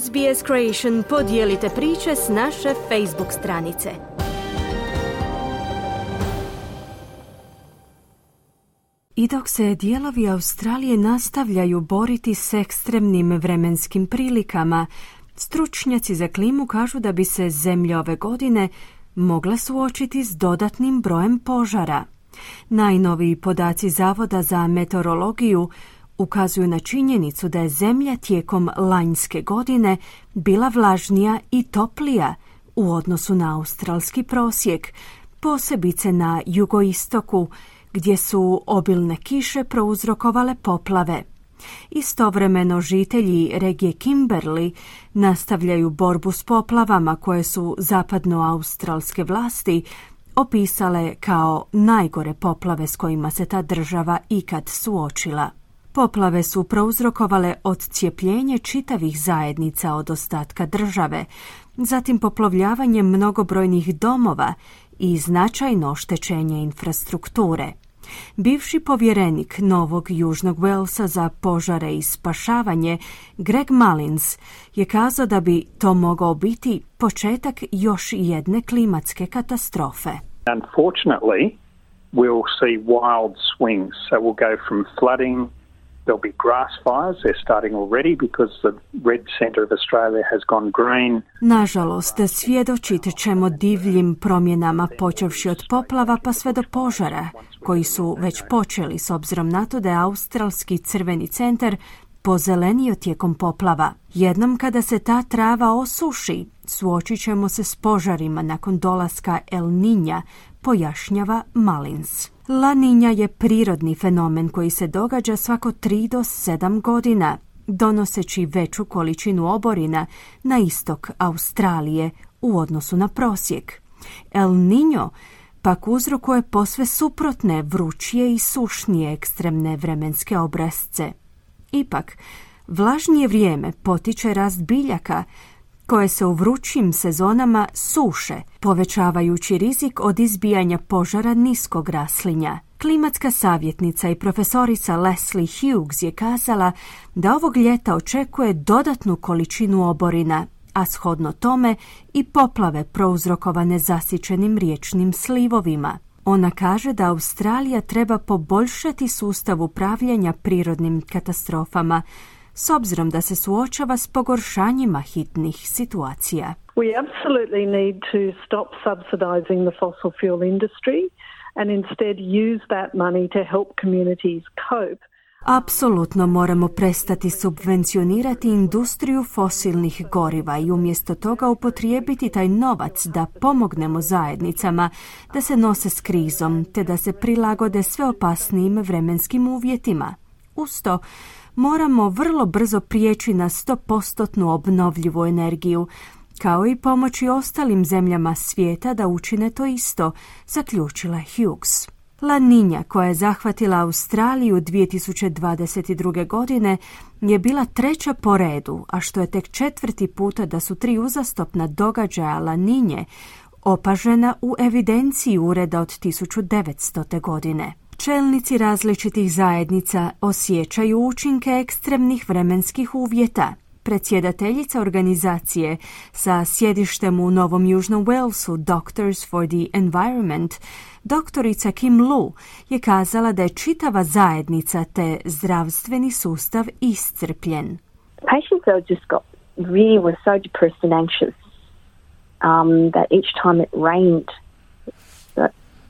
SBS Creation podijelite priče s naše Facebook stranice. I dok se dijelovi Australije nastavljaju boriti s ekstremnim vremenskim prilikama, stručnjaci za klimu kažu da bi se zemlje ove godine mogla suočiti s dodatnim brojem požara. Najnoviji podaci Zavoda za meteorologiju ukazuju na činjenicu da je zemlja tijekom lanjske godine bila vlažnija i toplija u odnosu na australski prosjek, posebice na jugoistoku, gdje su obilne kiše prouzrokovale poplave. Istovremeno žitelji regije Kimberley nastavljaju borbu s poplavama koje su zapadnoaustralske vlasti opisale kao najgore poplave s kojima se ta država ikad suočila. Poplave su prouzrokovale odcijepljenje čitavih zajednica od ostatka države, zatim poplovljavanje mnogobrojnih domova i značajno oštećenje infrastrukture. Bivši povjerenik Novog Južnog Walesa za požare i spašavanje, Greg Mullins, je kazao da bi to mogao biti početak još jedne klimatske katastrofe. Unfortunately, we'll see wild swings. So we'll go from flooding There'll be grass fires. They're starting already because the red centre of Australia has gone green. Nažalost, svjedočit ćemo divljim promjenama počevši od poplava pa sve do požara, koji su već počeli s obzirom na to da je Australski crveni centar pozelenio tijekom poplava. Jednom kada se ta trava osuši, suočit ćemo se s požarima nakon dolaska El Ninja, pojašnjava Malins. La Ninja je prirodni fenomen koji se događa svako 3 do 7 godina, donoseći veću količinu oborina na istok Australije u odnosu na prosjek. El Niño pak uzrokuje posve suprotne, vrućije i sušnije ekstremne vremenske obrazce. Ipak, vlažnije vrijeme potiče rast biljaka, koje se u vrućim sezonama suše, povećavajući rizik od izbijanja požara niskog raslinja. Klimatska savjetnica i profesorica Leslie Hughes je kazala da ovog ljeta očekuje dodatnu količinu oborina, a shodno tome i poplave prouzrokovane zasićenim riječnim slivovima. Ona kaže da Australija treba poboljšati sustav upravljanja prirodnim katastrofama, s obzirom da se suočava s pogoršanjima hitnih situacija. We absolutely need to stop subsidizing the fossil fuel industry and instead use that money to help communities cope Apsolutno moramo prestati subvencionirati industriju fosilnih goriva i umjesto toga upotrijebiti taj novac da pomognemo zajednicama da se nose s krizom te da se prilagode sve opasnijim vremenskim uvjetima. Usto, moramo vrlo brzo prijeći na 100% obnovljivu energiju, kao i pomoći ostalim zemljama svijeta da učine to isto, zaključila Hughes. La Niña, koja je zahvatila Australiju 2022. godine, je bila treća po redu, a što je tek četvrti puta da su tri uzastopna događaja La Niñe opažena u evidenciji ureda od 1900. godine. Čelnici različitih zajednica osjećaju učinke ekstremnih vremenskih uvjeta. Predsjedateljica organizacije sa sjedištem u Novom Južnom Walesu Doctors for the Environment, doktorica Kim Lu, je kazala da je čitava zajednica te zdravstveni sustav iscrpljen. Patients are just got really were so depressed and anxious um, that each time it rained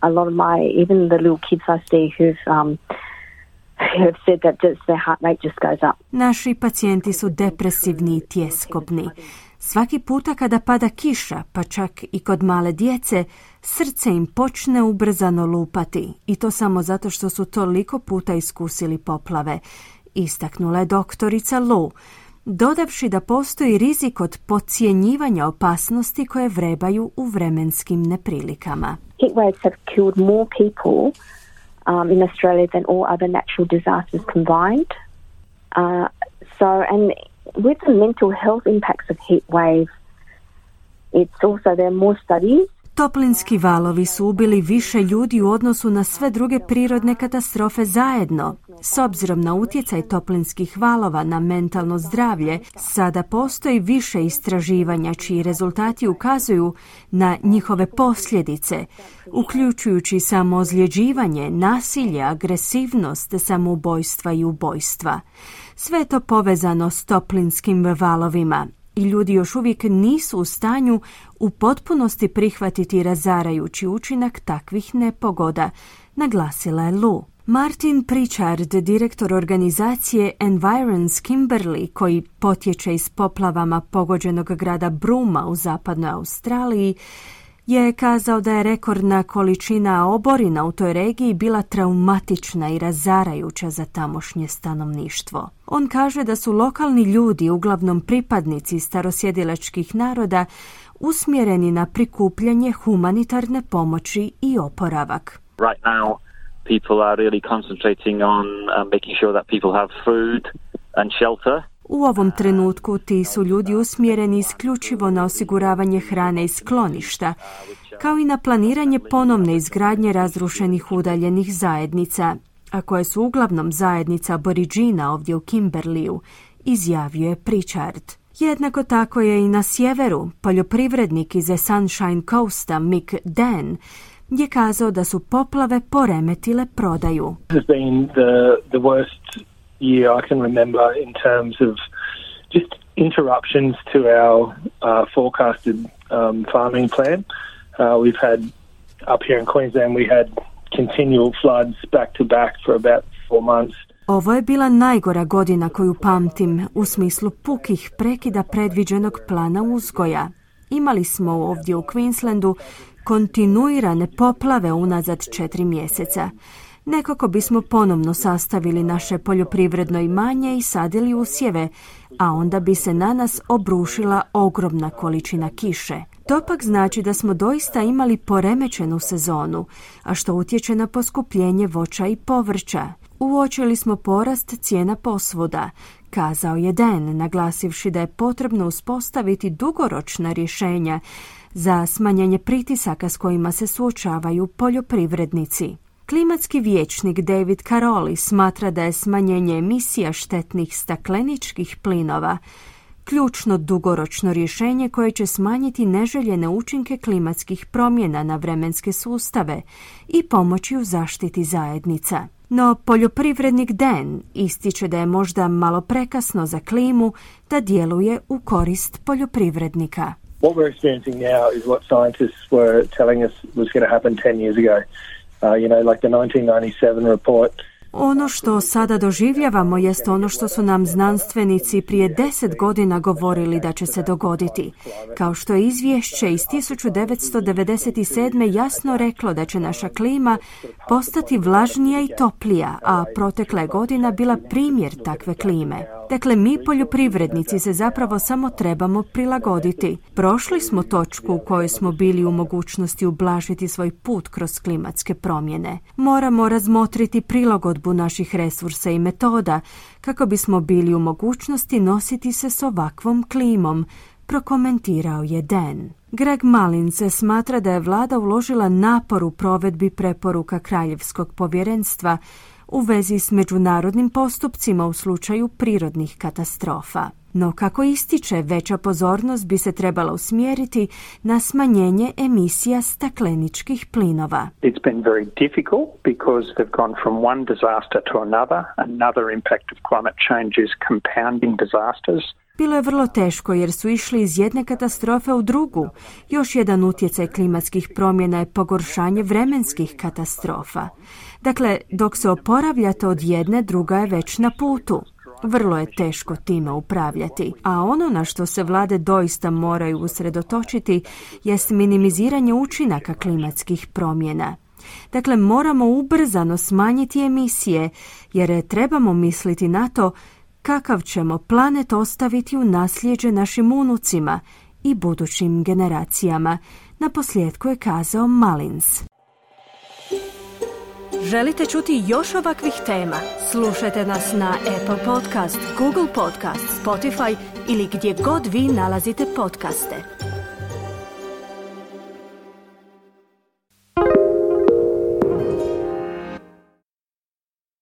a lot of my, even the little kids I see who've um, have said that their heart rate just goes up. Naši pacijenti su depresivni i tjeskobni. Svaki puta kada pada kiša, pa čak i kod male djece, srce im počne ubrzano lupati i to samo zato što su toliko puta iskusili poplave, istaknula je doktorica Lu, dodavši da postoji rizik od podcjenjivanja opasnosti koje vrebaju u vremenskim neprilikama. heat waves have killed more people um, in Australia than all other natural disasters combined. Uh, so, and with the mental health impacts of heat waves, it's also there are more studies Toplinski valovi su ubili više ljudi u odnosu na sve druge prirodne katastrofe zajedno. S obzirom na utjecaj toplinskih valova na mentalno zdravlje, sada postoji više istraživanja čiji rezultati ukazuju na njihove posljedice, uključujući samozljeđivanje, nasilje, agresivnost, samoubojstva i ubojstva. Sve to povezano s toplinskim valovima i ljudi još uvijek nisu u stanju u potpunosti prihvatiti razarajući učinak takvih nepogoda, naglasila je Lu. Martin Pritchard, direktor organizacije Environs Kimberley, koji potječe iz poplavama pogođenog grada Bruma u zapadnoj Australiji, je kazao da je rekordna količina oborina u toj regiji bila traumatična i razarajuća za tamošnje stanovništvo. On kaže da su lokalni ljudi, uglavnom pripadnici starosjedilačkih naroda, usmjereni na prikupljanje humanitarne pomoći i oporavak. Right now, people are really concentrating on uh, making sure that people have food and shelter. U ovom trenutku ti su ljudi usmjereni isključivo na osiguravanje hrane i skloništa, kao i na planiranje ponovne izgradnje razrušenih udaljenih zajednica, a koje su uglavnom zajednica aboriđina ovdje u Kimberliju, izjavio je Pritchard. Jednako tako je i na sjeveru poljoprivrednik iz Sunshine Coasta Mick Dan je kazao da su poplave poremetile prodaju. year I can remember in terms of just interruptions to our uh, forecasted um, farming plan. Uh, we've had up here in Queensland, we had continual floods back to back for about four months. Ovo je bila najgora godina koju pamtim u smislu pukih prekida predviđenog plana uzgoja. Imali smo ovdje u Queenslandu kontinuirane poplave unazad četiri mjeseca nekako bismo ponovno sastavili naše poljoprivredno imanje i sadili usjeve, a onda bi se na nas obrušila ogromna količina kiše. To pak znači da smo doista imali poremećenu sezonu, a što utječe na poskupljenje voća i povrća. Uočili smo porast cijena posvuda, kazao je Den, naglasivši da je potrebno uspostaviti dugoročna rješenja za smanjenje pritisaka s kojima se suočavaju poljoprivrednici. Klimatski vijećnik David Caroli smatra da je smanjenje emisija štetnih stakleničkih plinova ključno dugoročno rješenje koje će smanjiti neželjene učinke klimatskih promjena na vremenske sustave i pomoći u zaštiti zajednica. No poljoprivrednik Dan ističe da je možda malo prekasno za klimu da djeluje u korist poljoprivrednika. What we're experiencing now is what scientists were telling us was going to happen 10 years ago. Uh, you know, like the 1997 report Ono što sada doživljavamo jest ono što su nam znanstvenici prije deset godina govorili da će se dogoditi. Kao što je izvješće iz 1997. jasno reklo da će naša klima postati vlažnija i toplija, a protekla je godina bila primjer takve klime. Dakle, mi poljoprivrednici se zapravo samo trebamo prilagoditi. Prošli smo točku u kojoj smo bili u mogućnosti ublažiti svoj put kroz klimatske promjene. Moramo razmotriti prilagodbu naših resursa i metoda kako bismo bili u mogućnosti nositi se s ovakvom klimom, prokomentirao je Den. Greg Malin se smatra da je vlada uložila napor u provedbi preporuka Kraljevskog povjerenstva u vezi s međunarodnim postupcima u slučaju prirodnih katastrofa. No kako ističe, veća pozornost bi se trebala usmjeriti na smanjenje emisija stakleničkih plinova. It's been very difficult because they've gone from one disaster to another. Another impact of climate change is compounding disasters. Bilo je vrlo teško jer su išli iz jedne katastrofe u drugu. Još jedan utjecaj klimatskih promjena je pogoršanje vremenskih katastrofa. Dakle, dok se oporavljate od jedne, druga je već na putu. Vrlo je teško time upravljati, a ono na što se vlade doista moraju usredotočiti jest minimiziranje učinaka klimatskih promjena. Dakle, moramo ubrzano smanjiti emisije, jer trebamo misliti na to kakav ćemo planet ostaviti u nasljeđe našim unucima i budućim generacijama, na posljedku je kazao Malins. Želite čuti još ovakvih tema? Slušajte nas na Apple Podcast, Google Podcast, Spotify ili gdje god vi nalazite podcaste.